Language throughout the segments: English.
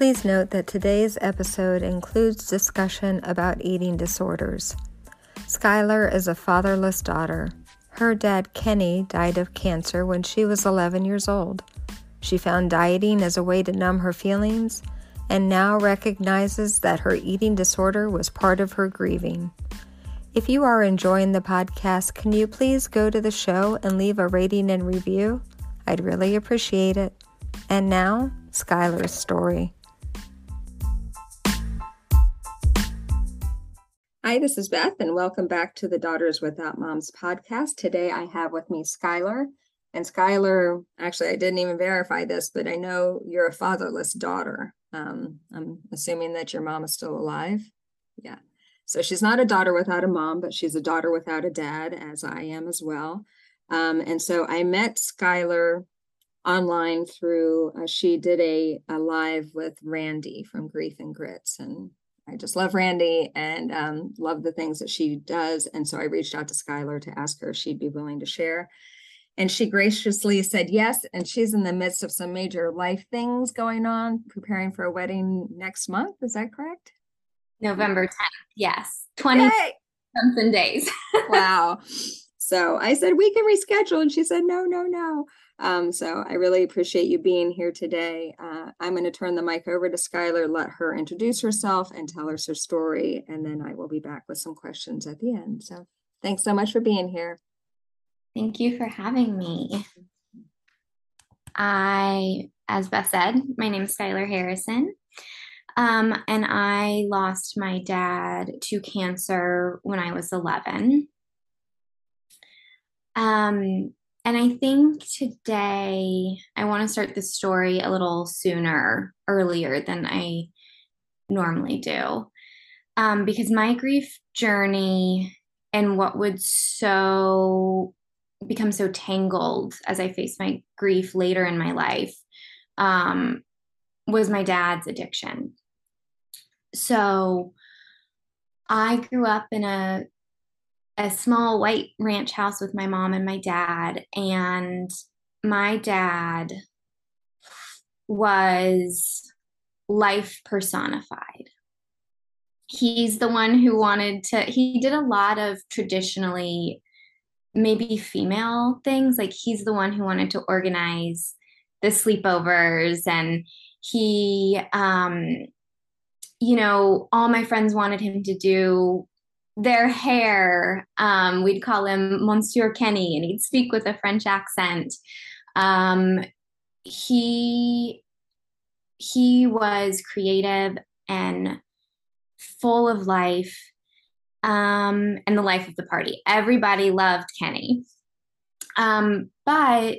Please note that today's episode includes discussion about eating disorders. Skylar is a fatherless daughter. Her dad, Kenny, died of cancer when she was 11 years old. She found dieting as a way to numb her feelings and now recognizes that her eating disorder was part of her grieving. If you are enjoying the podcast, can you please go to the show and leave a rating and review? I'd really appreciate it. And now, Skylar's story. Hi, this is Beth, and welcome back to the Daughters Without Moms podcast. Today I have with me Skylar. And Skylar, actually, I didn't even verify this, but I know you're a fatherless daughter. Um, I'm assuming that your mom is still alive. Yeah. So she's not a daughter without a mom, but she's a daughter without a dad, as I am as well. Um, and so I met Skylar online through, uh, she did a, a live with Randy from Grief and Grits. And I just love Randy and um, love the things that she does. And so I reached out to Skylar to ask her if she'd be willing to share. And she graciously said yes. And she's in the midst of some major life things going on, preparing for a wedding next month. Is that correct? November 10th. Yes. 20 Yay! something days. wow. So I said, we can reschedule. And she said, no, no, no. Um, so I really appreciate you being here today. Uh, I'm going to turn the mic over to Skylar, let her introduce herself and tell us her story. And then I will be back with some questions at the end. So thanks so much for being here. Thank you for having me. I, as Beth said, my name is Skylar Harrison. Um, and I lost my dad to cancer when I was 11. Um, and I think today I want to start the story a little sooner, earlier than I normally do. Um, because my grief journey and what would so become so tangled as I faced my grief later in my life um, was my dad's addiction. So I grew up in a a small white ranch house with my mom and my dad and my dad was life personified. He's the one who wanted to he did a lot of traditionally maybe female things. Like he's the one who wanted to organize the sleepovers and he um you know all my friends wanted him to do their hair um we'd call him monsieur kenny and he'd speak with a french accent um he he was creative and full of life um, and the life of the party. Everybody loved Kenny. Um, but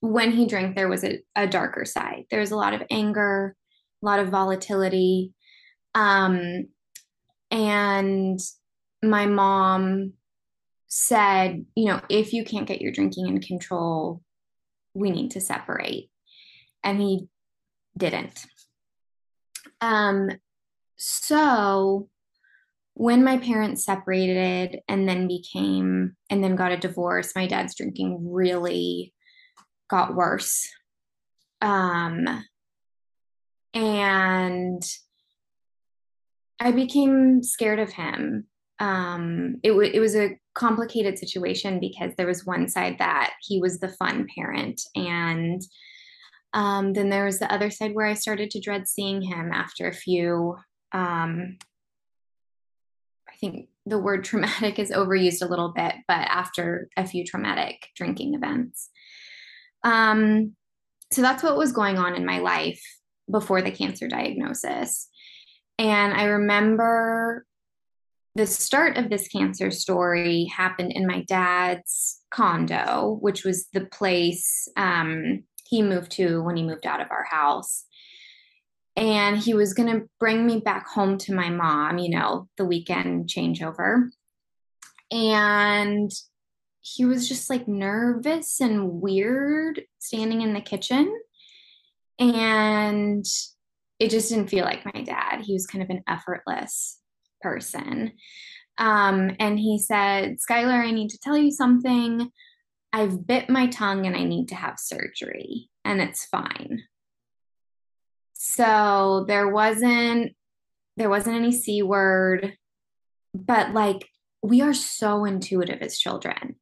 when he drank, there was a, a, darker side. There was a lot of anger, a lot of volatility. Um, and my mom said, you know, if you can't get your drinking in control, we need to separate. And he didn't. Um, so when my parents separated and then became and then got a divorce, my dad's drinking really got worse. Um and I became scared of him. Um, it, w- it was a complicated situation because there was one side that he was the fun parent, and um, then there was the other side where I started to dread seeing him after a few um, I think the word traumatic is overused a little bit, but after a few traumatic drinking events. Um, so that's what was going on in my life before the cancer diagnosis. And I remember the start of this cancer story happened in my dad's condo, which was the place um, he moved to when he moved out of our house and he was going to bring me back home to my mom, you know, the weekend changeover. And he was just like nervous and weird standing in the kitchen. And it just didn't feel like my dad. He was kind of an effortless person. Um, and he said, Skylar, I need to tell you something. I've bit my tongue and I need to have surgery, and it's fine. So there wasn't there wasn't any C word, but like we are so intuitive as children.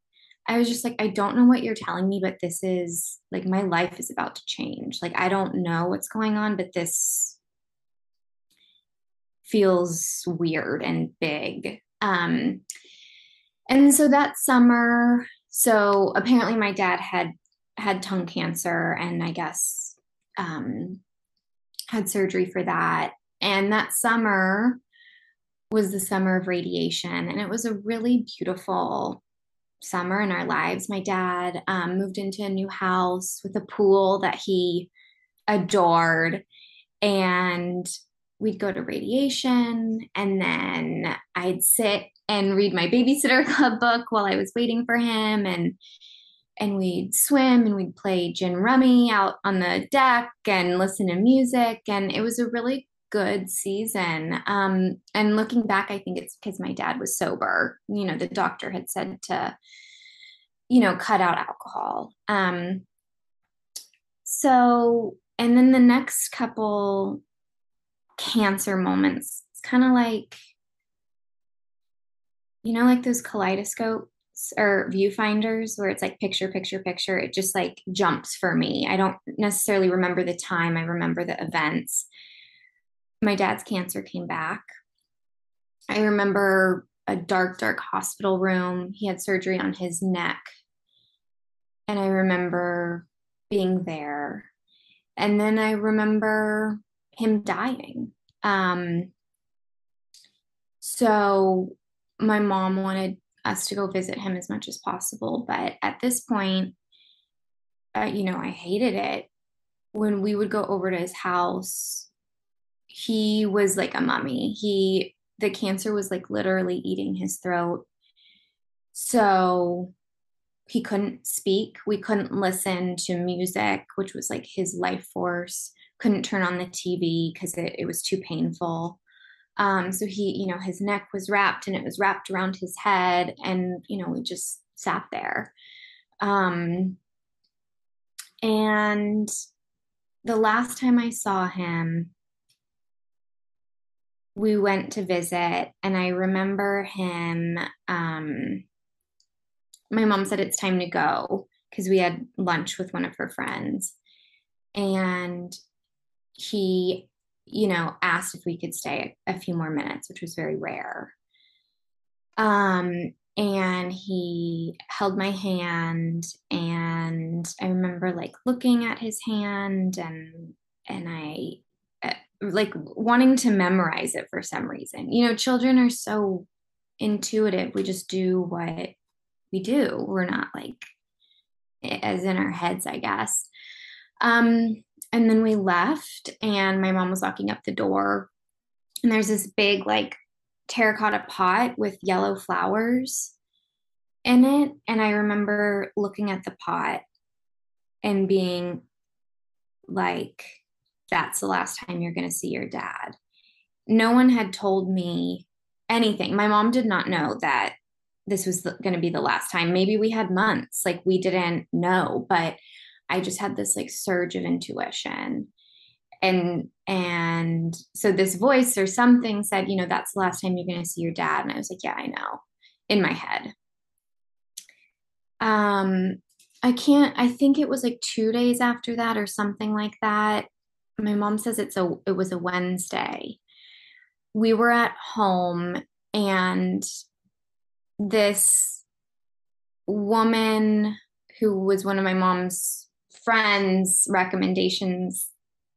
I was just like, I don't know what you're telling me, but this is like my life is about to change. Like, I don't know what's going on, but this feels weird and big. Um, and so that summer, so apparently my dad had had tongue cancer, and I guess um, had surgery for that. And that summer was the summer of radiation, and it was a really beautiful summer in our lives. My dad um, moved into a new house with a pool that he adored, and we'd go to radiation, and then I'd sit and read my babysitter club book while I was waiting for him, and and we'd swim and we'd play gin rummy out on the deck and listen to music, and it was a really good season. Um, and looking back, I think it's because my dad was sober. You know, the doctor had said to, you know, cut out alcohol. Um, so, and then the next couple cancer moments, it's kind of like, you know, like those kaleidoscopes or viewfinders where it's like picture, picture, picture. It just like jumps for me. I don't necessarily remember the time, I remember the events my dad's cancer came back. I remember a dark, dark hospital room. He had surgery on his neck. And I remember being there. And then I remember him dying. Um, so my mom wanted us to go visit him as much as possible. But at this point, uh, you know, I hated it. When we would go over to his house, he was like a mummy. He the cancer was like literally eating his throat. So he couldn't speak. We couldn't listen to music, which was like his life force. Couldn't turn on the TV because it, it was too painful. Um, so he, you know, his neck was wrapped and it was wrapped around his head, and you know, we just sat there. Um, and the last time I saw him, we went to visit and I remember him um my mom said it's time to go because we had lunch with one of her friends. And he you know asked if we could stay a, a few more minutes which was very rare. Um and he held my hand and i remember like looking at his hand and and i like wanting to memorize it for some reason. You know, children are so intuitive. We just do what we do. We're not like as in our heads, I guess. Um, and then we left, and my mom was locking up the door. And there's this big, like, terracotta pot with yellow flowers in it. And I remember looking at the pot and being like, that's the last time you're going to see your dad. No one had told me anything. My mom did not know that this was going to be the last time. Maybe we had months, like we didn't know, but I just had this like surge of intuition. And and so this voice or something said, you know, that's the last time you're going to see your dad and I was like, yeah, I know. In my head. Um I can't I think it was like 2 days after that or something like that my mom says it's a it was a Wednesday. We were at home and this woman who was one of my mom's friends recommendations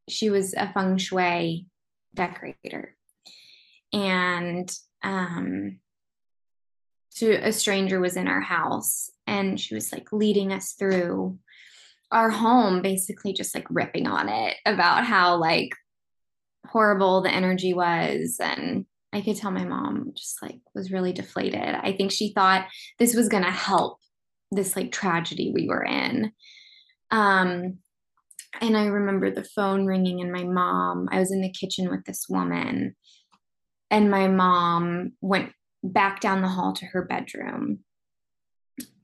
she was a feng shui decorator and um so a stranger was in our house and she was like leading us through our home basically just like ripping on it about how like horrible the energy was and I could tell my mom just like was really deflated. I think she thought this was going to help this like tragedy we were in. Um and I remember the phone ringing and my mom, I was in the kitchen with this woman and my mom went back down the hall to her bedroom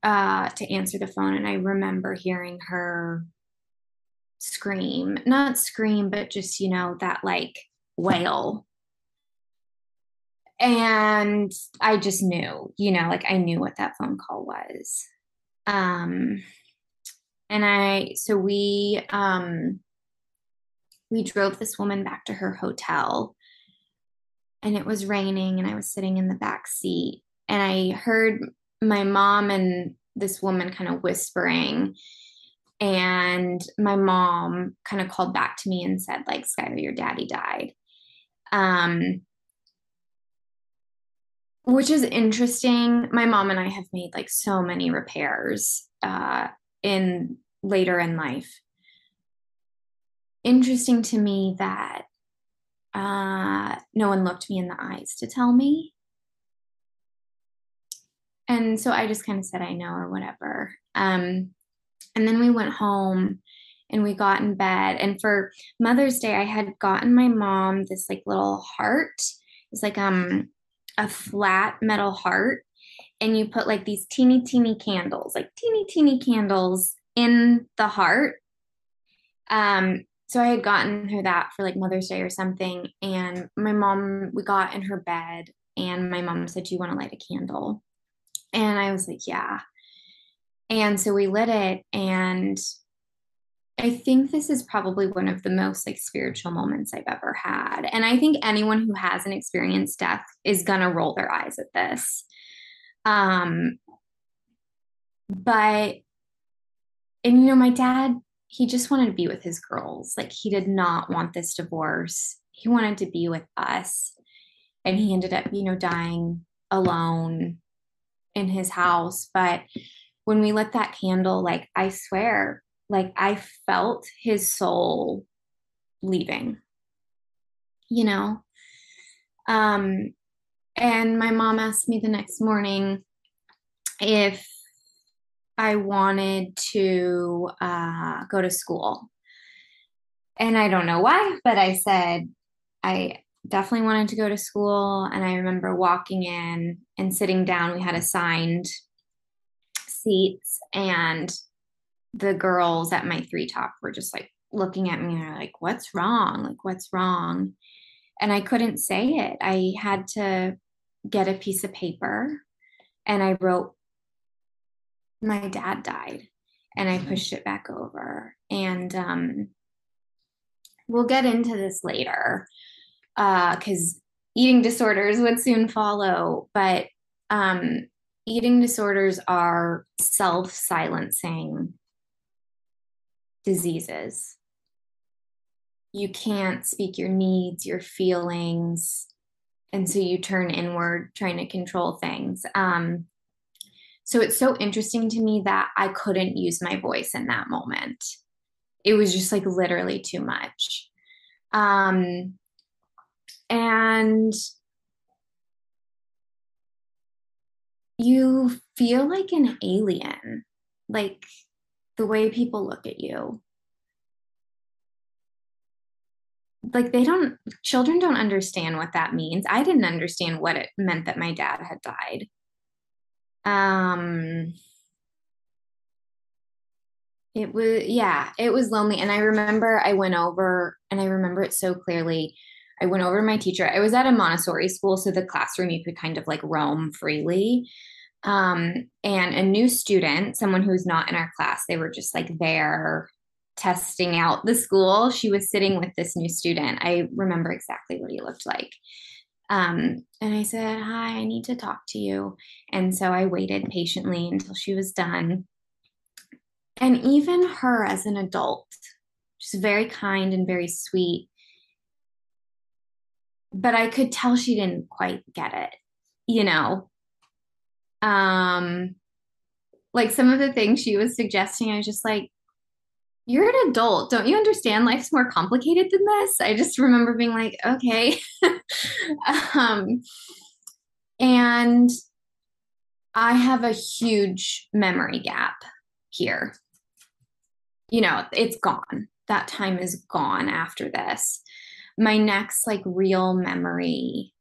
uh, to answer the phone, and I remember hearing her scream, not scream, but just, you know, that like wail. And I just knew, you know, like I knew what that phone call was. Um, and I, so we, um, we drove this woman back to her hotel and it was raining and I was sitting in the back seat and I heard my mom and this woman kind of whispering and my mom kind of called back to me and said like skylar your daddy died. Um which is interesting. My mom and i have made like so many repairs uh in later in life. Interesting to me that uh no one looked me in the eyes to tell me and so i just kind of said i know or whatever um and then we went home and we got in bed. And for Mother's Day, I had gotten my mom this like little heart. It's like um a flat metal heart. And you put like these teeny, teeny candles, like teeny, teeny candles in the heart. Um, so I had gotten her that for like Mother's Day or something. And my mom, we got in her bed, and my mom said, Do you want to light a candle? And I was like, Yeah. And so we lit it and I think this is probably one of the most like spiritual moments I've ever had. And I think anyone who hasn't experienced death is going to roll their eyes at this. Um but and you know my dad he just wanted to be with his girls. Like he did not want this divorce. He wanted to be with us. And he ended up, you know, dying alone in his house, but when we lit that candle, like I swear, like I felt his soul leaving, you know? Um, and my mom asked me the next morning if I wanted to uh, go to school. And I don't know why, but I said I definitely wanted to go to school. And I remember walking in and sitting down. We had assigned seats and the girls at my three top were just like looking at me and they're like what's wrong like what's wrong and i couldn't say it i had to get a piece of paper and i wrote my dad died and i mm-hmm. pushed it back over and um, we'll get into this later because uh, eating disorders would soon follow but um, eating disorders are self silencing diseases. You can't speak your needs, your feelings. And so you turn inward trying to control things. Um, so it's so interesting to me that I couldn't use my voice in that moment. It was just like literally too much. Um, and you feel like an alien, like the way people look at you. Like they don't, children don't understand what that means. I didn't understand what it meant that my dad had died. Um, it was, yeah, it was lonely. And I remember I went over, and I remember it so clearly. I went over to my teacher. I was at a Montessori school, so the classroom you could kind of like roam freely um, and a new student, someone who's not in our class, they were just like there testing out the school. She was sitting with this new student. I remember exactly what he looked like. Um, and I said, Hi, I need to talk to you. And so I waited patiently until she was done. And even her as an adult, she's very kind and very sweet. But I could tell she didn't quite get it, you know, um like some of the things she was suggesting i was just like you're an adult. Don't you understand life's more complicated than this? I just remember being like okay. Um and i have a huge memory gap here. You know it's gone. That time is gone after this my next like real memory.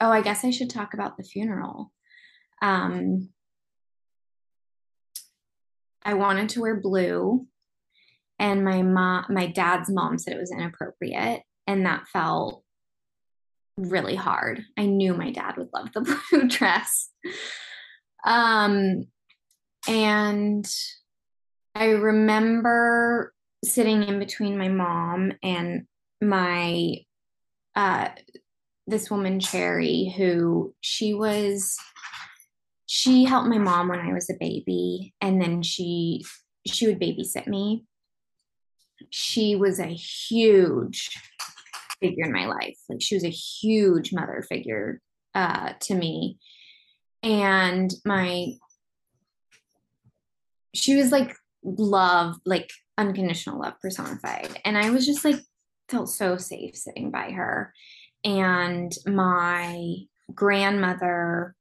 Oh i guess i should talk about the funeral. Um, I wanted to wear blue. and my mom my dad's mom said it was inappropriate and that felt really hard. I knew my dad would love the blue dress. Um and i remember sitting in between my mom and my uh this woman cherry who she was she helped my mom when i was a baby and then she she would babysit me she was a huge figure in my life. Like she was a huge mother figure uh, to me. And my, she was like love, like unconditional love personified. And I was just like, felt so safe sitting by her. And my grandmother,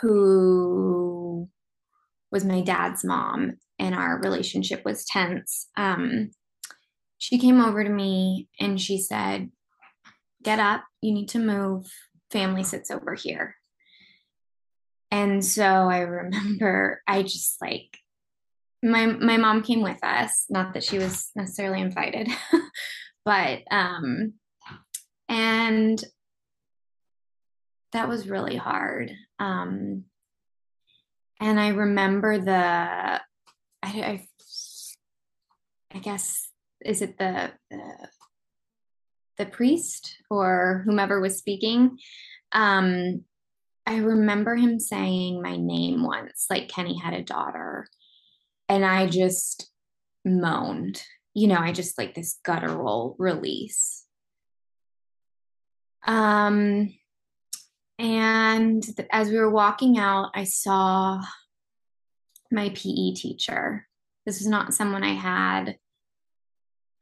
who was my dad's mom, and our relationship was tense. Um, she came over to me and she said, Get up, you need to move. Family sits over here. And so I remember I just like my my mom came with us, not that she was necessarily invited, but um and that was really hard. Um and I remember the I, I, I guess is it the, the the priest or whomever was speaking um i remember him saying my name once like kenny had a daughter and i just moaned you know i just like this guttural release um and as we were walking out i saw my PE teacher. This is not someone I had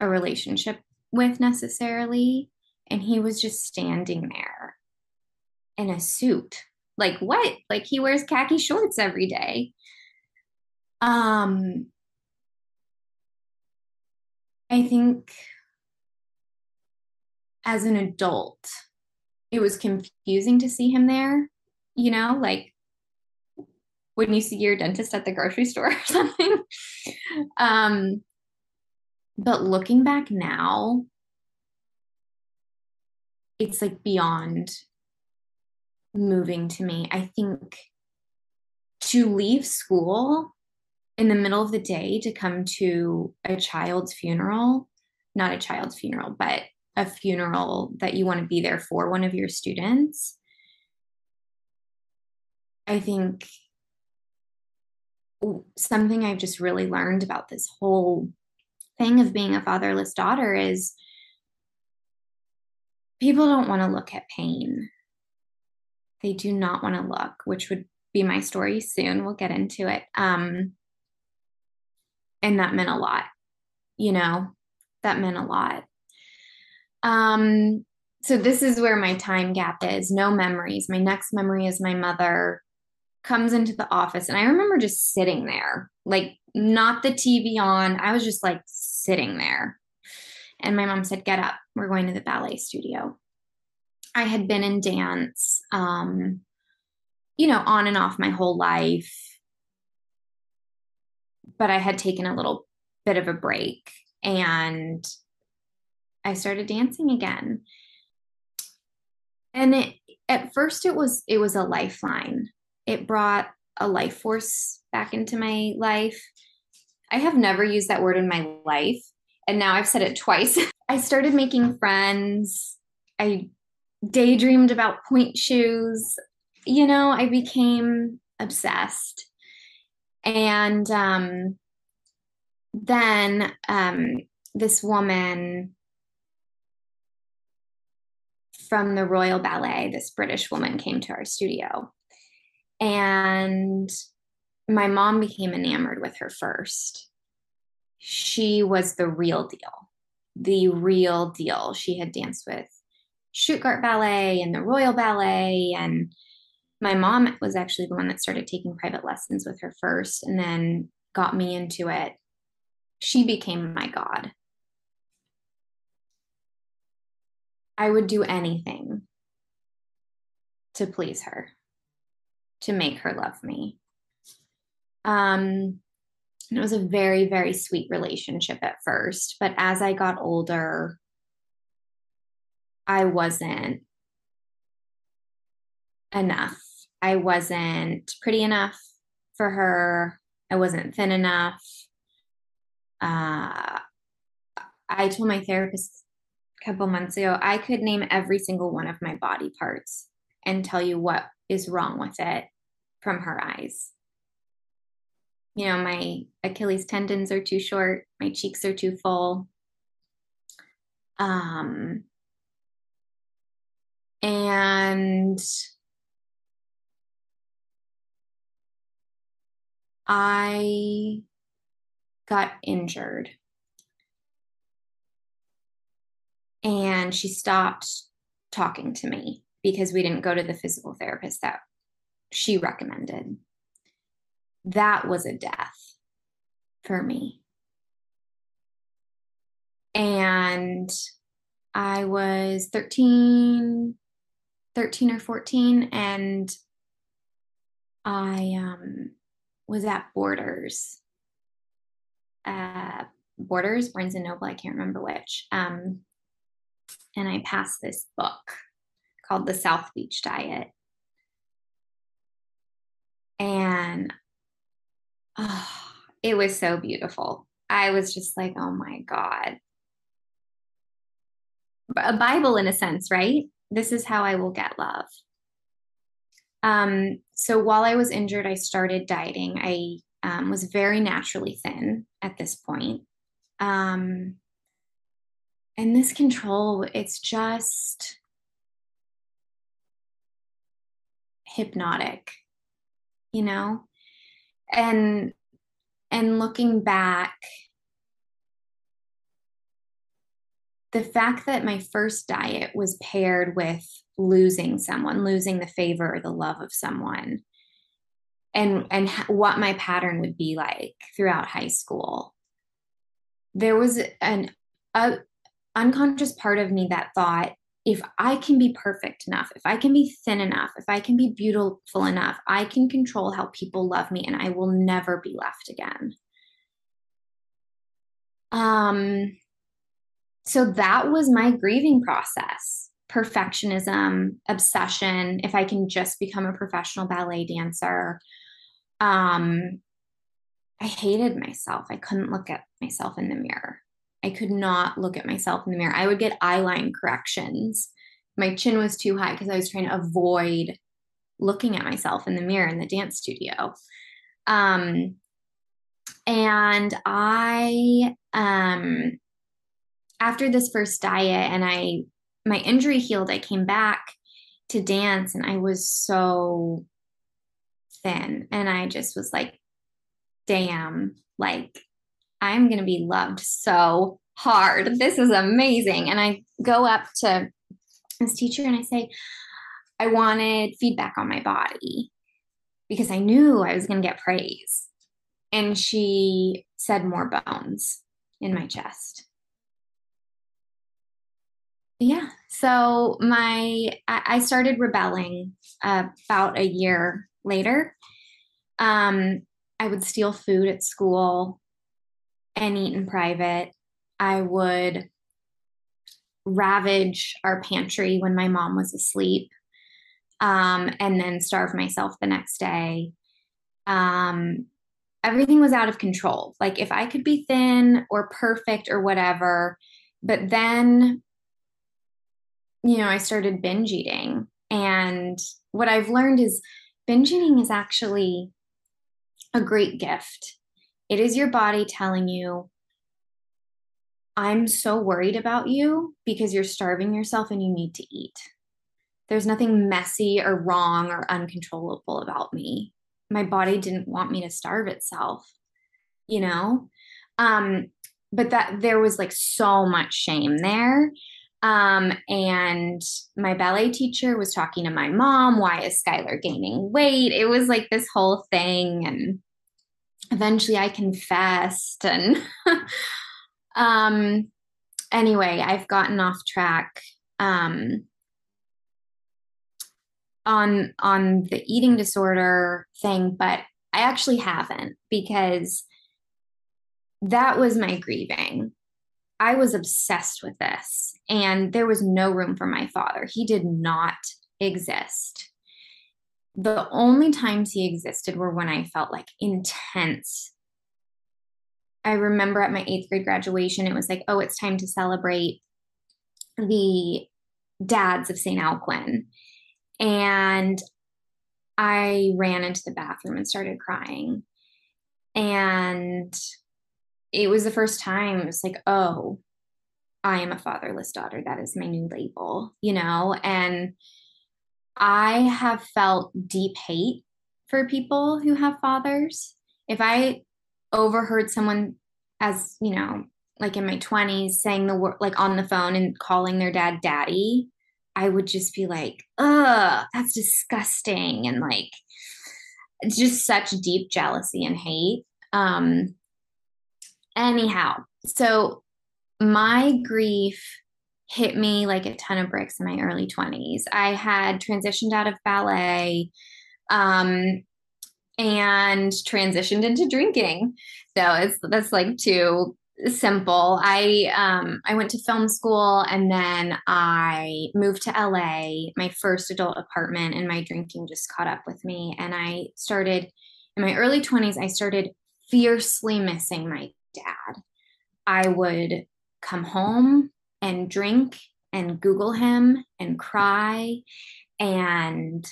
a relationship with necessarily. And he was just standing there in a suit. Like, what? Like, he wears khaki shorts every day. Um, I think as an adult, it was confusing to see him there, you know, like when you see your dentist at the grocery store or something. Um, but looking back now, it's like beyond moving to me. I think to leave school in the middle of the day to come to a child's funeral, not a child's funeral, but a funeral that you want to be there for one of your students. I think something I've just really learned about this whole thing of being a fatherless daughter is people don't want to look at pain. They do not want to look, which would be my story soon. We'll get into it. Um, and that meant a lot, you know, that meant a lot. Um, so this is where my time gap is no memories. My next memory is my mother comes into the office and I remember just sitting there, like not the TV on. I was just like sitting there. And my mom said, Get up, we're going to the ballet studio. I had been in dance, um, you know, on and off my whole life, but I had taken a little bit of a break and I started dancing again. And it, at first it was it was a lifeline it brought a life force back into my life. I have never used that word in my life. And now I've said it twice. I started making friends. I daydreamed about pointe shoes. You know, I became obsessed. And um, then um, this woman from the Royal Ballet, this British woman, came to our studio and my mom became enamored with her first. She was the real deal, the real deal. She had danced with Stuttgart Ballet and the Royal Ballet. And my mom was actually the one that started taking private lessons with her first and then got me into it. She became my God. I would do anything to please her to make her love me. Um, it was a very, very sweet relationship at first. But as I got older, I wasn't enough. I wasn't pretty enough for her. I wasn't thin enough. Uh, I told my therapist a couple months ago I could name every single one of my body parts and tell you what is wrong with it from her eyes. You know, my Achilles tendons are too short, my cheeks are too full. Um, and I got injured. And she stopped talking to me because we didn't go to the physical therapist that she recommended. That was a death for me. And I was 13, 13 or 14, and I um, was at Borders, uh, Borders, Barnes and Noble, I can't remember which. Um, and I passed this book called The South Beach Diet. And oh, it was so beautiful. I was just like, oh my God. A Bible, in a sense, right? This is how I will get love. Um, so while I was injured, I started dieting. I um, was very naturally thin at this point. Um, and this control, it's just hypnotic, you know? And and looking back, the fact that my first diet was paired with losing someone, losing the favor or the love of someone, and and what my pattern would be like throughout high school. There was an a unconscious part of me that thought if I can be perfect enough, if I can be thin enough, if I can be beautiful enough, I can control how people love me and I will never be left again. Um so that was my grieving process perfectionism, obsession, if I can just become a professional ballet dancer. Um, I hated myself. I couldn't look at myself in the mirror. I could not look at myself in the mirror. I would get eyeline corrections. My chin was too high because I was trying to avoid looking at myself in the mirror in the dance studio. Um, and I um after this first diet and I my injury healed, I came back to dance and I was so thin. And I just was like, damn, like I'm going to be loved so hard. This is amazing. And I go up to this teacher and I say, I wanted feedback on my body because I knew I was going to get praise. And she said, more bones in my chest yeah. So my i started rebelling uh, about a year later. Um, i would steal food at school and eat in private. I would ravage our pantry when my mom was asleep um, and then starve myself the next day. Um, everything was out of control. Like if i could be thin or perfect or whatever but then you know, I started binge eating. And what I've learned is binge eating is actually a great gift. It is your body telling you, I'm so worried about you because you're starving yourself and you need to eat. There's nothing messy or wrong or uncontrollable about me. My body didn't want me to starve itself, you know? Um, but that there was like so much shame there um, and my ballet teacher was talking to my mom, why is Skylar gaining weight? It was like this whole thing. And eventually I confessed. And um, anyway, I've gotten off track. Um, on on the eating disorder thing but i actually haven't because that was my grieving. I was obsessed with this, and there was no room for my father. He did not exist. The only times he existed were when I felt like intense. I remember at my eighth grade graduation, it was like, oh, it's time to celebrate the dads of St. Alcuin. And I ran into the bathroom and started crying. And it was the first time it was like, oh, I am a fatherless daughter. That is my new label, you know? And I have felt deep hate for people who have fathers. If I overheard someone as, you know, like in my 20s saying the word like on the phone and calling their dad daddy, I would just be like, ugh, that's disgusting. And like, it's just such deep jealousy and hate. Um, anyhow, so my grief hit me like a ton of bricks in my early 20s. I had transitioned out of ballet um, and transitioned into drinking. So it's that's like too simple. I um I went to film school and then I moved to LA, my first adult apartment and my drinking just caught up with me and I started in my early 20s I started fiercely missing my dad. I would come home and drink and google him and cry and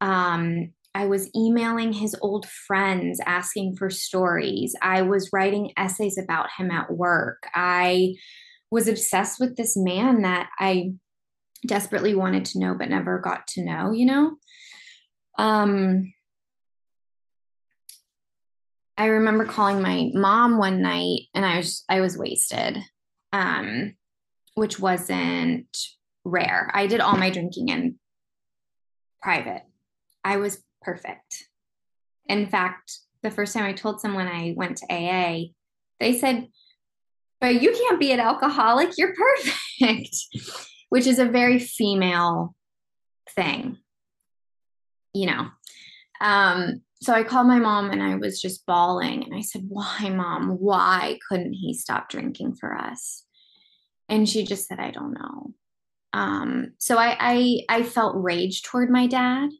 um I was emailing his old friends asking for stories. I was writing essays about him at work. I was obsessed with this man that I desperately wanted to know but never got to know, you know? Um, I remember calling my mom one night and I was I was wasted. Um, which wasn't rare. I did all my drinking in private. I was perfect. In fact, the first time I told someone I went to AA, they said, But you can't be an alcoholic. You're perfect, which is a very female thing, you know. Um, so I called my mom and I was just bawling. And I said, Why, mom? Why couldn't he stop drinking for us? And she just said, I don't know. Um, so I, I I felt rage toward my dad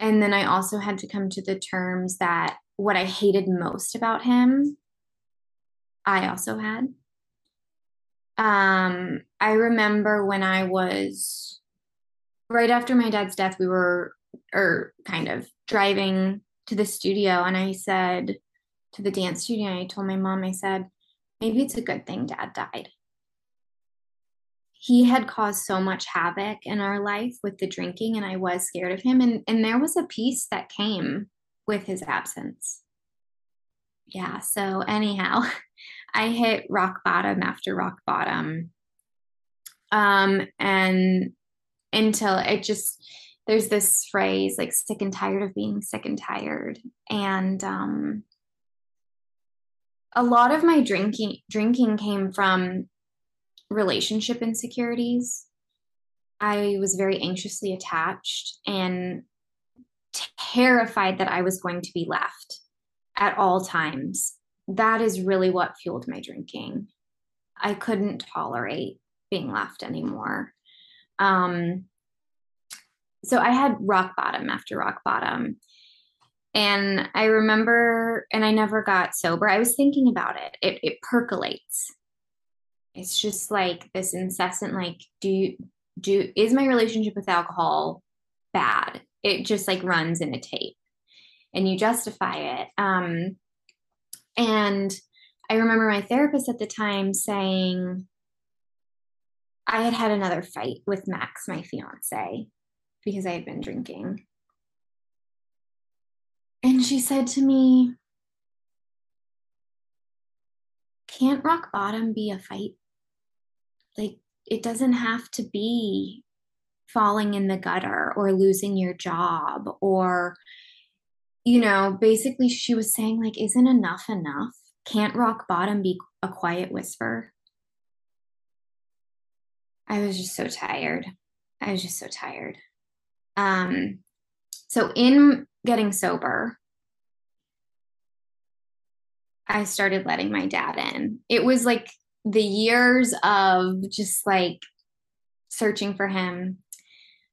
and then I also had to come to the terms that what I hated most about him, I also had. Um, I remember when I was right after my dad's death, we were, or kind of driving to the studio, and I said to the dance studio, I told my mom, I said, maybe it's a good thing dad died he had caused so much havoc in our life with the drinking and I was scared of him and and there was a peace that came with his absence. Yeah, so anyhow, I hit rock bottom after rock bottom. Um and until it just there's this phrase like sick and tired of being sick and tired and um a lot of my drinking drinking came from relationship insecurities. I was very anxiously attached and terrified that I was going to be left at all times. That is really what fueled my drinking. I couldn't tolerate being left anymore. Um, so I had rock bottom after rock bottom. And I remember, and I never got sober. I was thinking about it. It, it percolates it's just like this incessant like do you do is my relationship with alcohol bad it just like runs in a tape and you justify it um and i remember my therapist at the time saying i had had another fight with max my fiance because i had been drinking. And she said to me can't rock bottom be a fight? Like it doesn't have to be falling in the gutter or losing your job or you know basically she was saying like isn't enough enough? Can't rock bottom be a quiet whisper? I was just so tired. I was just so tired um so in getting sober I started letting my dad in. It was like the years of just like searching for him.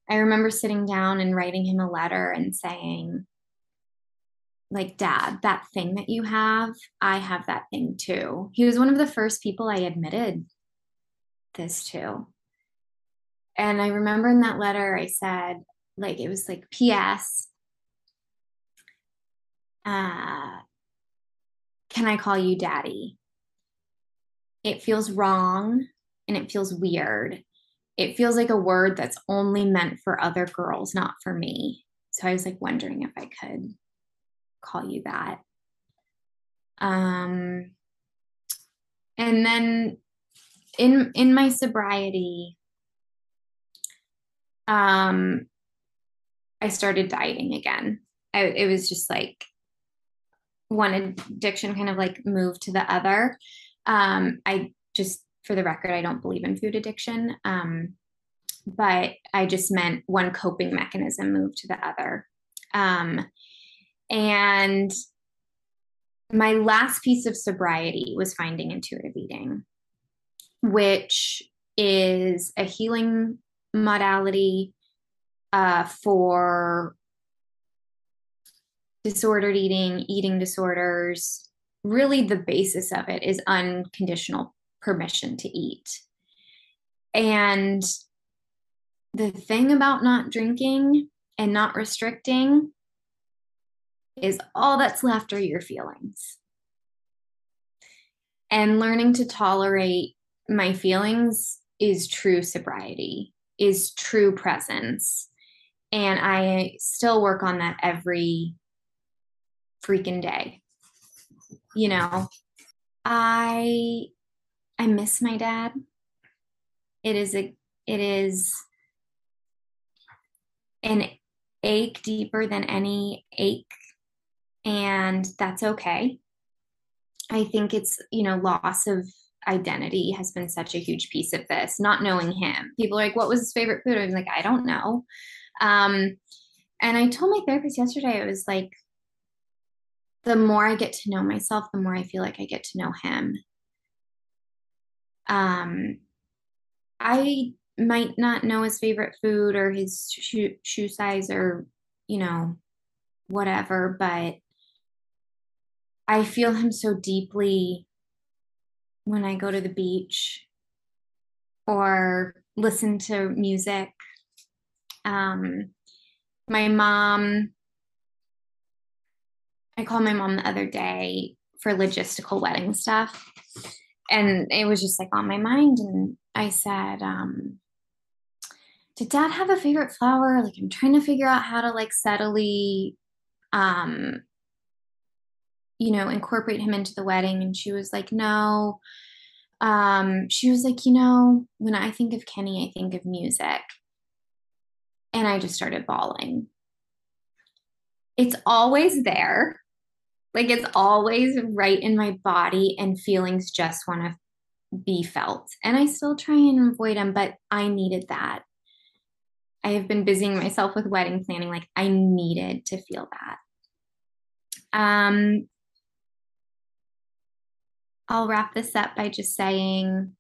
I remember sitting down and writing him a letter and saying, like, Dad, that thing that you have, I have that thing too. He was one of the first people I admitted this to. And I remember in that letter, I said, like, it was like, P.S. Uh, can I call you daddy? It feels wrong and it feels weird. It feels like a word that's only meant for other girls, not for me. So I was like wondering if I could call you that. Um, and then in in my sobriety, um, I started dieting again. I, it was just like one addiction kind of like moved to the other. Um, I just, for the record, I don't believe in food addiction. Um, but I just meant one coping mechanism moved to the other. Um, and my last piece of sobriety was finding intuitive eating, which is a healing modality uh, for disordered eating, eating disorders. Really, the basis of it is unconditional permission to eat. And the thing about not drinking and not restricting is all that's left are your feelings. And learning to tolerate my feelings is true sobriety, is true presence. And I still work on that every freaking day. You know, I I miss my dad. It is a it is an ache deeper than any ache and that's okay. I think it's, you know, loss of identity has been such a huge piece of this, not knowing him. People are like, what was his favorite food? I was like, I don't know. Um, and I told my therapist yesterday, I was like, the more I get to know myself, the more I feel like I get to know him. Um, I might not know his favorite food or his shoe, shoe size or, you know, whatever, but I feel him so deeply when I go to the beach or listen to music. Um, my mom, I called my mom the other day for logistical wedding stuff. And it was just like on my mind. And I said, um, did dad have a favorite flower? Like I'm trying to figure out how to like subtly um you know, incorporate him into the wedding. And she was like, no. Um, she was like, you know, when I think of Kenny, I think of music. And I just started bawling. It's always there. Like it's always right in my body, and feelings just want to be felt. And I still try and avoid them, but I needed that. I have been busying myself with wedding planning. Like I needed to feel that. Um, I'll wrap this up by just saying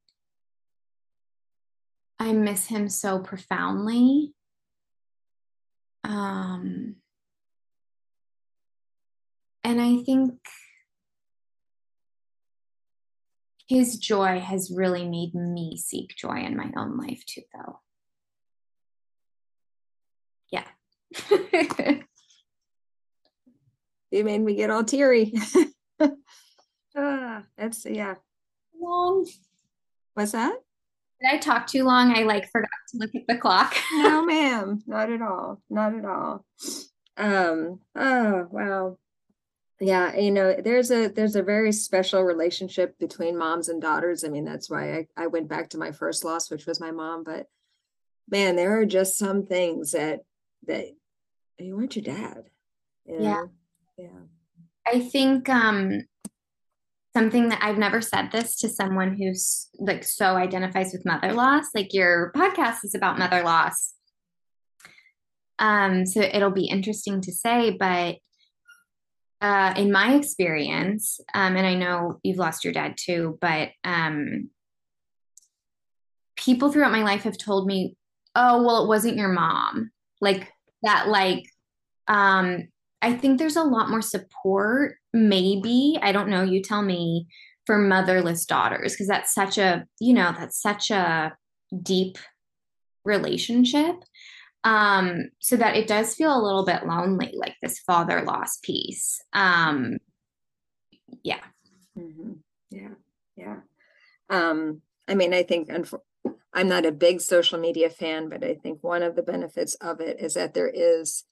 I miss him so profoundly. Um, and I think his joy has really made me seek joy in my own life too, though. Yeah. you made me get all teary. Ah, that's yeah. Long. What's that? Did I talk too long? I like forgot to look at the clock. no, ma'am, not at all. Not at all. Um, oh wow. Yeah, you know, there's a there's a very special relationship between moms and daughters. I mean, that's why I, I went back to my first loss, which was my mom, but man, there are just some things that that you weren't your dad. You know? Yeah. Yeah. I think um something that I've never said this to someone who's like so identifies with mother loss. Like your podcast is about mother loss. Um, so it'll be interesting to say, but uh, in my experience, um, and I know you've lost your dad too, but um, people throughout my life have told me, "Oh, well, it wasn't your mom." Like that, like um, I think there's a lot more support, maybe. I don't know, you tell me, for motherless daughters, because that's such a, you know, that's such a deep relationship. Um, so that it does feel a little bit lonely, like this father loss piece. Um, yeah. Mm-hmm. Yeah. Yeah. Um, I mean, I think unfor- I'm not a big social media fan, but I think one of the benefits of it is that there is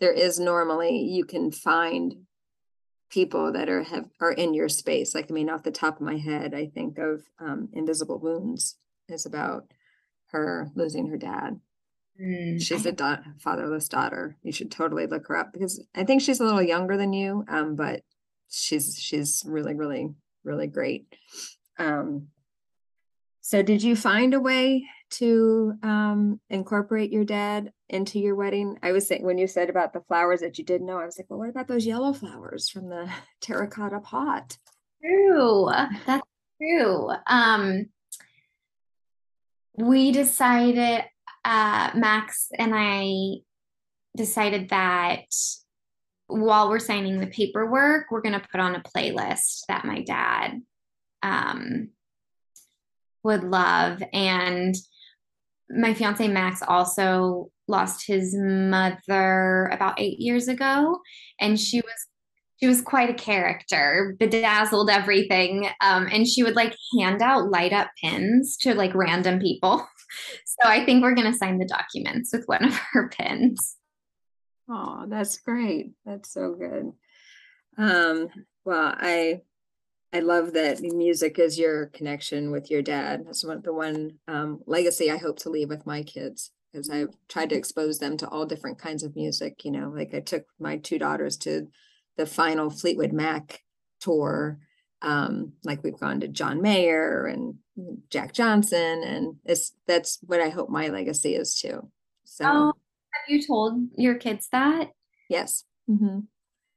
there is normally you can find people that are have are in your space. Like I mean, off the top of my head, I think of um, Invisible Wounds is about her losing her dad. Mm, she's a da- fatherless daughter. You should totally look her up because I think she's a little younger than you, um, but she's she's really really really great. Um, so, did you find a way to um, incorporate your dad into your wedding? I was saying when you said about the flowers that you didn't know, I was like, well, what about those yellow flowers from the terracotta pot? True, that's true. Um, we decided, uh, Max and I decided that while we're signing the paperwork, we're going to put on a playlist that my dad um, would love. And my fiance Max also lost his mother about eight years ago, and she was she was quite a character, bedazzled everything, um, and she would like hand out light up pins to like random people. So I think we're gonna sign the documents with one of her pins. Oh, that's great. That's so good. Um, well, I I love that music is your connection with your dad. That's one the one um, legacy I hope to leave with my kids because I've tried to expose them to all different kinds of music. You know, like I took my two daughters to the final Fleetwood Mac tour. Um, like we've gone to John Mayer and Jack Johnson, and it's that's what I hope my legacy is too. So, oh, have you told your kids that? Yes. Mm-hmm.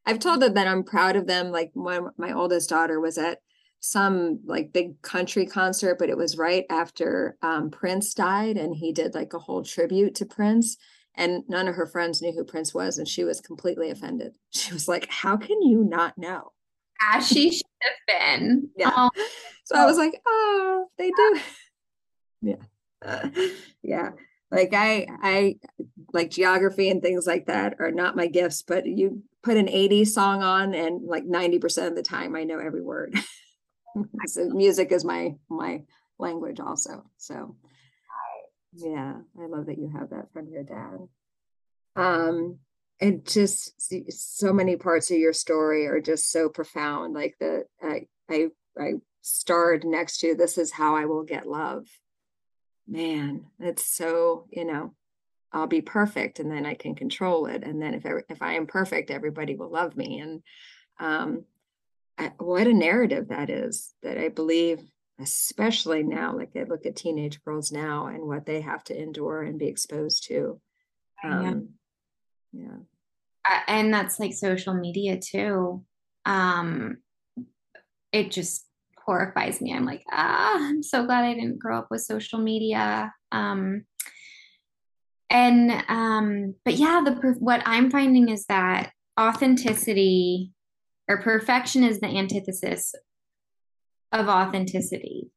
I've told them that I'm proud of them. Like when my oldest daughter was at some like big country concert, but it was right after um, Prince died, and he did like a whole tribute to Prince. And none of her friends knew who Prince was, and she was completely offended. She was like, "How can you not know?" As she should have been. Yeah. Oh. So I was like, "Oh, they do." yeah. Uh, yeah like i i like geography and things like that are not my gifts but you put an 80s song on and like 90% of the time i know every word. So music is my my language also so. Yeah i love that you have that from your dad. Um and just so many parts of your story are just so profound like the i i i starred next to this is how i will get love man, it's so, you know, I'll be perfect and then I can control it. And then if I, if I am perfect, everybody will love me. And um, I, what a narrative that is that I believe, especially now, like I look at teenage girls now and what they have to endure and be exposed to. Um, yeah. yeah. And that's like social media too. Um, it just horrifies me. I'm like, ah, I'm so glad I didn't grow up with social media. Um, and um, but yeah, the what I'm finding is that authenticity or perfection is the antithesis of authenticity.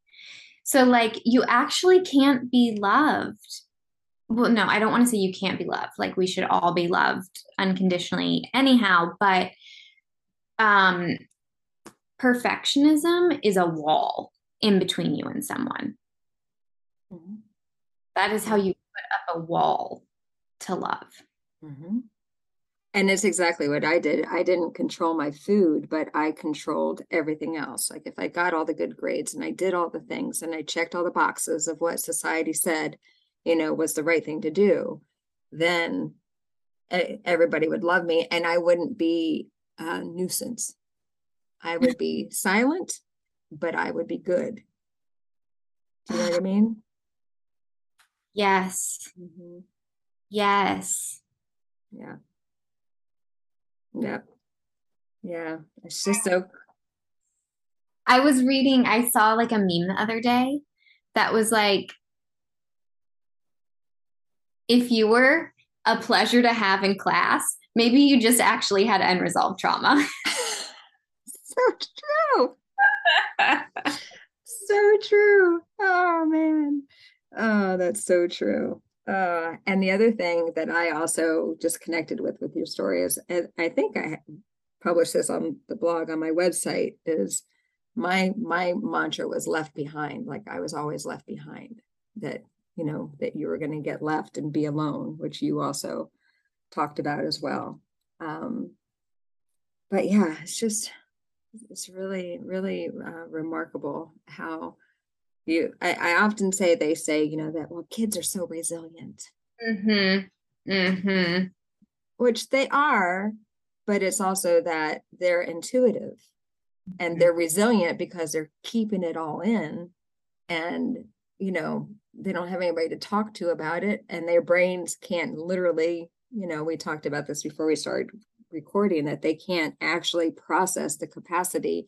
So like you actually can't be loved. Well, no, I don't want to say you can't be loved. Like we should all be loved unconditionally anyhow, but um perfectionism is a wall in between you and someone. Mm-hmm. That is how you put up a wall to love. Mm-hmm. And it's exactly what I did. I didn't control my food, but I controlled everything else. Like if I got all the good grades and I did all the things and I checked all the boxes of what society said, you know, was the right thing to do, then everybody would love me and I wouldn't be a nuisance. I would be silent, but I would be good. Do you know what I mean? Yes. Mm-hmm. Yes. Yeah. Yep. Yeah. It's just so I was reading, I saw like a meme the other day that was like, if you were a pleasure to have in class, maybe you just actually had unresolved trauma. so true. so true. Oh man. Oh, that's so true. Uh, and the other thing that I also just connected with with your story is, I think I published this on the blog on my website, is my my mantra was left behind. Like I was always left behind. That you know that you were going to get left and be alone, which you also talked about as well. Um, but yeah, it's just it's really really uh, remarkable how you I, I often say they say you know that well kids are so resilient mm-hmm. Mm-hmm. which they are but it's also that they're intuitive and mm-hmm. they're resilient because they're keeping it all in and you know they don't have anybody to talk to about it and their brains can't literally you know we talked about this before we started recording that they can't actually process the capacity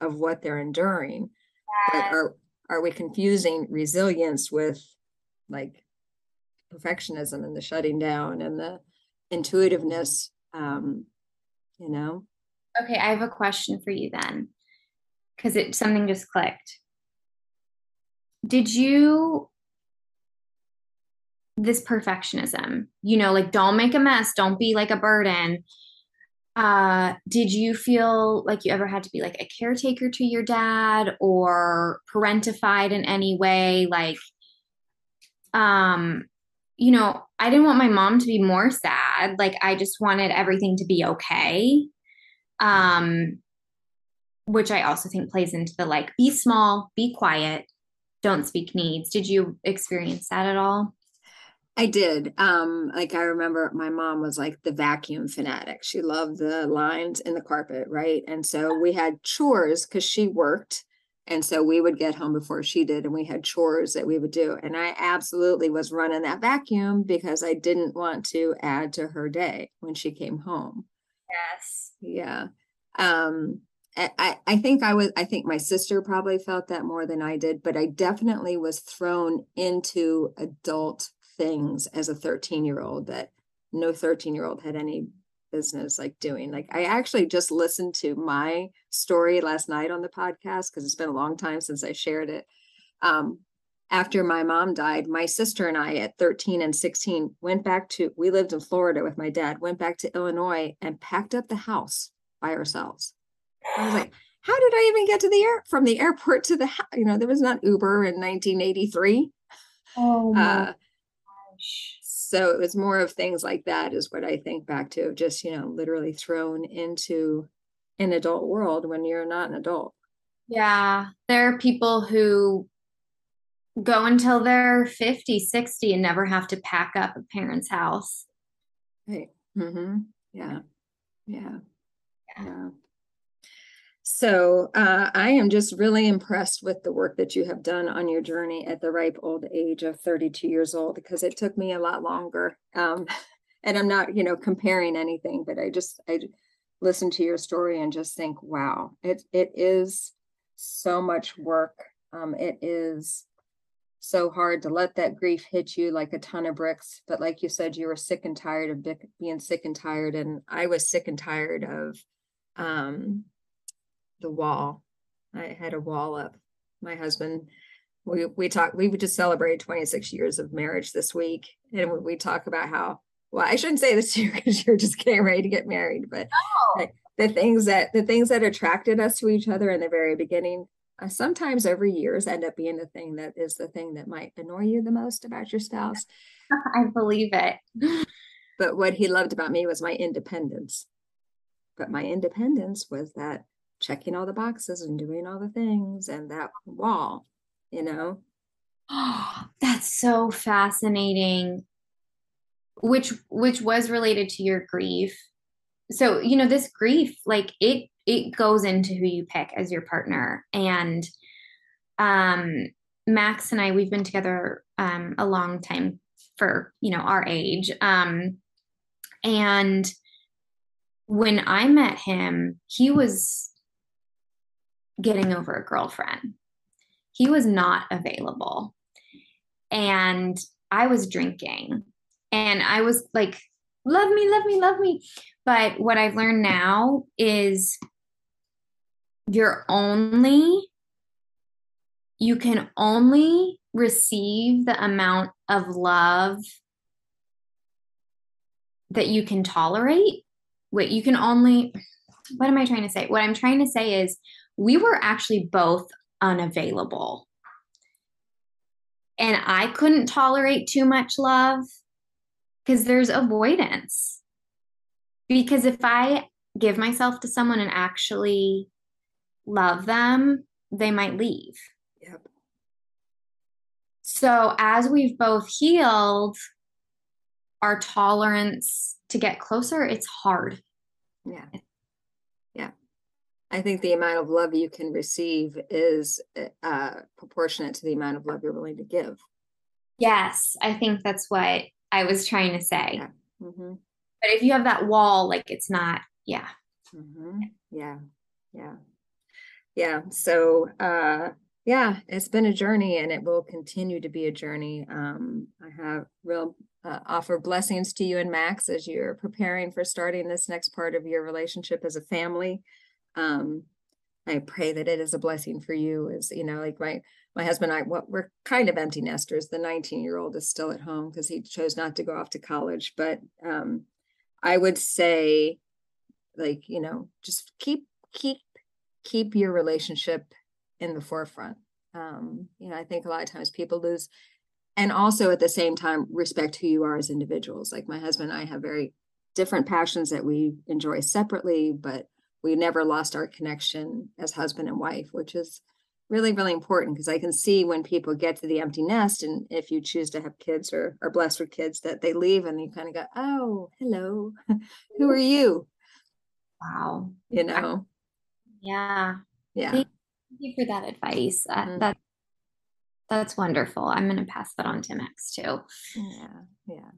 of what they're enduring. But are are we confusing resilience with like perfectionism and the shutting down and the intuitiveness um you know? Okay i have a question for you then because it something just clicked. Did you this perfectionism you know like don't make a mess don't be like a burden uh, did you feel like you ever had to be like a caretaker to your dad or parentified in any way? Like, um, you know, I didn't want my mom to be more sad. Like, I just wanted everything to be okay. Um, which I also think plays into the like, be small, be quiet, don't speak needs. Did you experience that at all? I did. Um, like I remember my mom was like the vacuum fanatic. She loved the lines in the carpet, right? And so we had chores because she worked. And so we would get home before she did, and we had chores that we would do. And I absolutely was running that vacuum because I didn't want to add to her day when she came home. Yes. Yeah. Um, I, I think I was I think my sister probably felt that more than I did, but I definitely was thrown into adult things as a 13 year old that no 13 year old had any business like doing. Like I actually just listened to my story last night on the podcast because it's been a long time since I shared it. Um, after my mom died, my sister and I at 13 and 16 went back to we lived in Florida with my dad, went back to Illinois and packed up the house by ourselves. I was like, how did I even get to the air from the airport to the house? You know, there was not Uber in 1983. Oh, uh, so it was more of things like that is what I think back to just, you know, literally thrown into an adult world when you're not an adult. Yeah. There are people who go until they're 50, 60 and never have to pack up a parent's house. Right. Mm-hmm. Yeah. Yeah. Yeah. yeah. So uh, I am just really impressed with the work that you have done on your journey at the ripe old age of 32 years old because it took me a lot longer. Um, and I'm not, you know, comparing anything, but I just I listen to your story and just think, wow, it it is so much work. Um, it is so hard to let that grief hit you like a ton of bricks. But like you said, you were sick and tired of being sick and tired, and I was sick and tired of um the wall. I had a wall up. My husband, we we talk. We would just celebrate 26 years of marriage this week, and we talk about how. Well, I shouldn't say this to you because you're just getting ready to get married, but oh. the things that the things that attracted us to each other in the very beginning uh, sometimes over years end up being the thing that is the thing that might annoy you the most about your spouse. I believe it. But what he loved about me was my independence. But my independence was that checking all the boxes and doing all the things and that wall, you know? Oh, that's so fascinating. Which which was related to your grief. So, you know, this grief, like it it goes into who you pick as your partner. And um Max and I, we've been together um a long time for, you know, our age. Um and when I met him, he was getting over a girlfriend. He was not available. And I was drinking. And I was like, love me, love me, love me. But what I've learned now is you're only, you can only receive the amount of love that you can tolerate. What you can only, what am I trying to say? What I'm trying to say is we were actually both unavailable. And I couldn't tolerate too much love because there's avoidance. Because if I give myself to someone and actually love them, they might leave. Yep. So as we've both healed, our tolerance to get closer, it's hard. Yeah. Yeah. I think the amount of love you can receive is uh, proportionate to the amount of love you're willing to give. Yes, I think that's what I was trying to say. Yeah. Mm-hmm. But if you have that wall, like it's not, yeah. Mm-hmm. Yeah. Yeah. Yeah. So, uh, yeah, it's been a journey and it will continue to be a journey. Um, I have real uh, offer blessings to you and Max as you're preparing for starting this next part of your relationship as a family. Um, I pray that it is a blessing for you is you know, like my my husband and I, what we're kind of empty nesters. The 19 year old is still at home because he chose not to go off to college. But um, I would say, like, you know, just keep keep keep your relationship in the forefront. Um, you know, I think a lot of times people lose and also at the same time respect who you are as individuals like my husband and i have very different passions that we enjoy separately but we never lost our connection as husband and wife which is really really important because i can see when people get to the empty nest and if you choose to have kids or are blessed with kids that they leave and you kind of go oh hello who are you wow you know yeah yeah thank you for that advice uh, mm-hmm. that that's wonderful. I'm going to pass that on to Max too. Yeah. Yeah.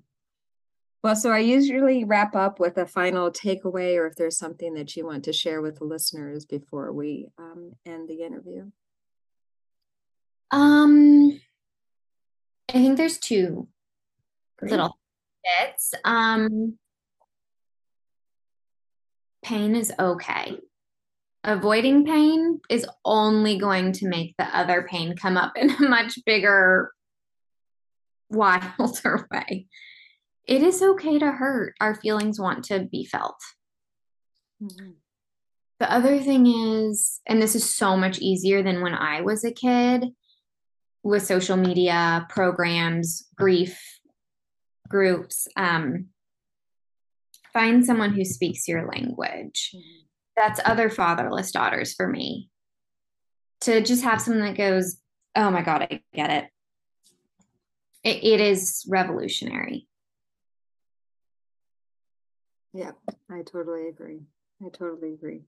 Well, so I usually wrap up with a final takeaway or if there's something that you want to share with the listeners before we um, end the interview. Um, I think there's two Great. little bits. Um, pain is okay avoiding pain is only going to make the other pain come up in a much bigger, wilder way. It is okay to hurt. Our feelings want to be felt. Mm-hmm. The other thing is, and this is so much easier than when I was a kid with social media programs, grief groups, um, find someone who speaks your language. Mm-hmm that's other fatherless daughters for me to just have someone that goes oh my god i get it it, it is revolutionary yeah i totally agree. I totally agree.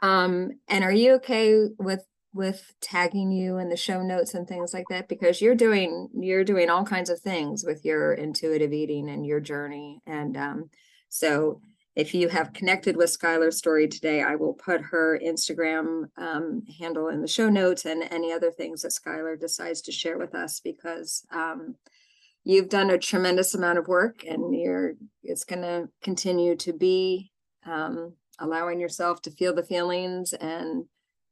Um and are you okay with with tagging you in the show notes and things like that? Because you're doing you're doing all kinds of things with your intuitive eating and your journey. And um so if you have connected with Skylar's story today, I will put her Instagram um, handle in the show notes and any other things that Skylar decides to share with us because um, you've done a tremendous amount of work and you're it's going to continue to be um, allowing yourself to feel the feelings and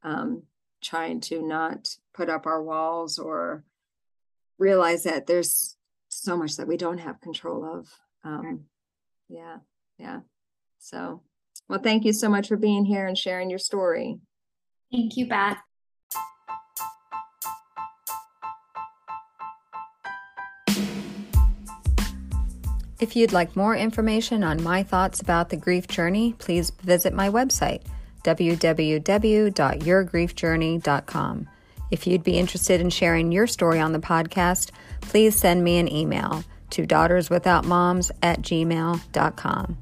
um, trying to not put up our walls or realize that there's so much that we don't have control of. Um, yeah, yeah. So, well, thank you so much for being here and sharing your story. Thank you, Beth. If you'd like more information on my thoughts about the grief journey, please visit my website, www.yourgriefjourney.com. If you'd be interested in sharing your story on the podcast, please send me an email to daughterswithoutmoms at gmail.com.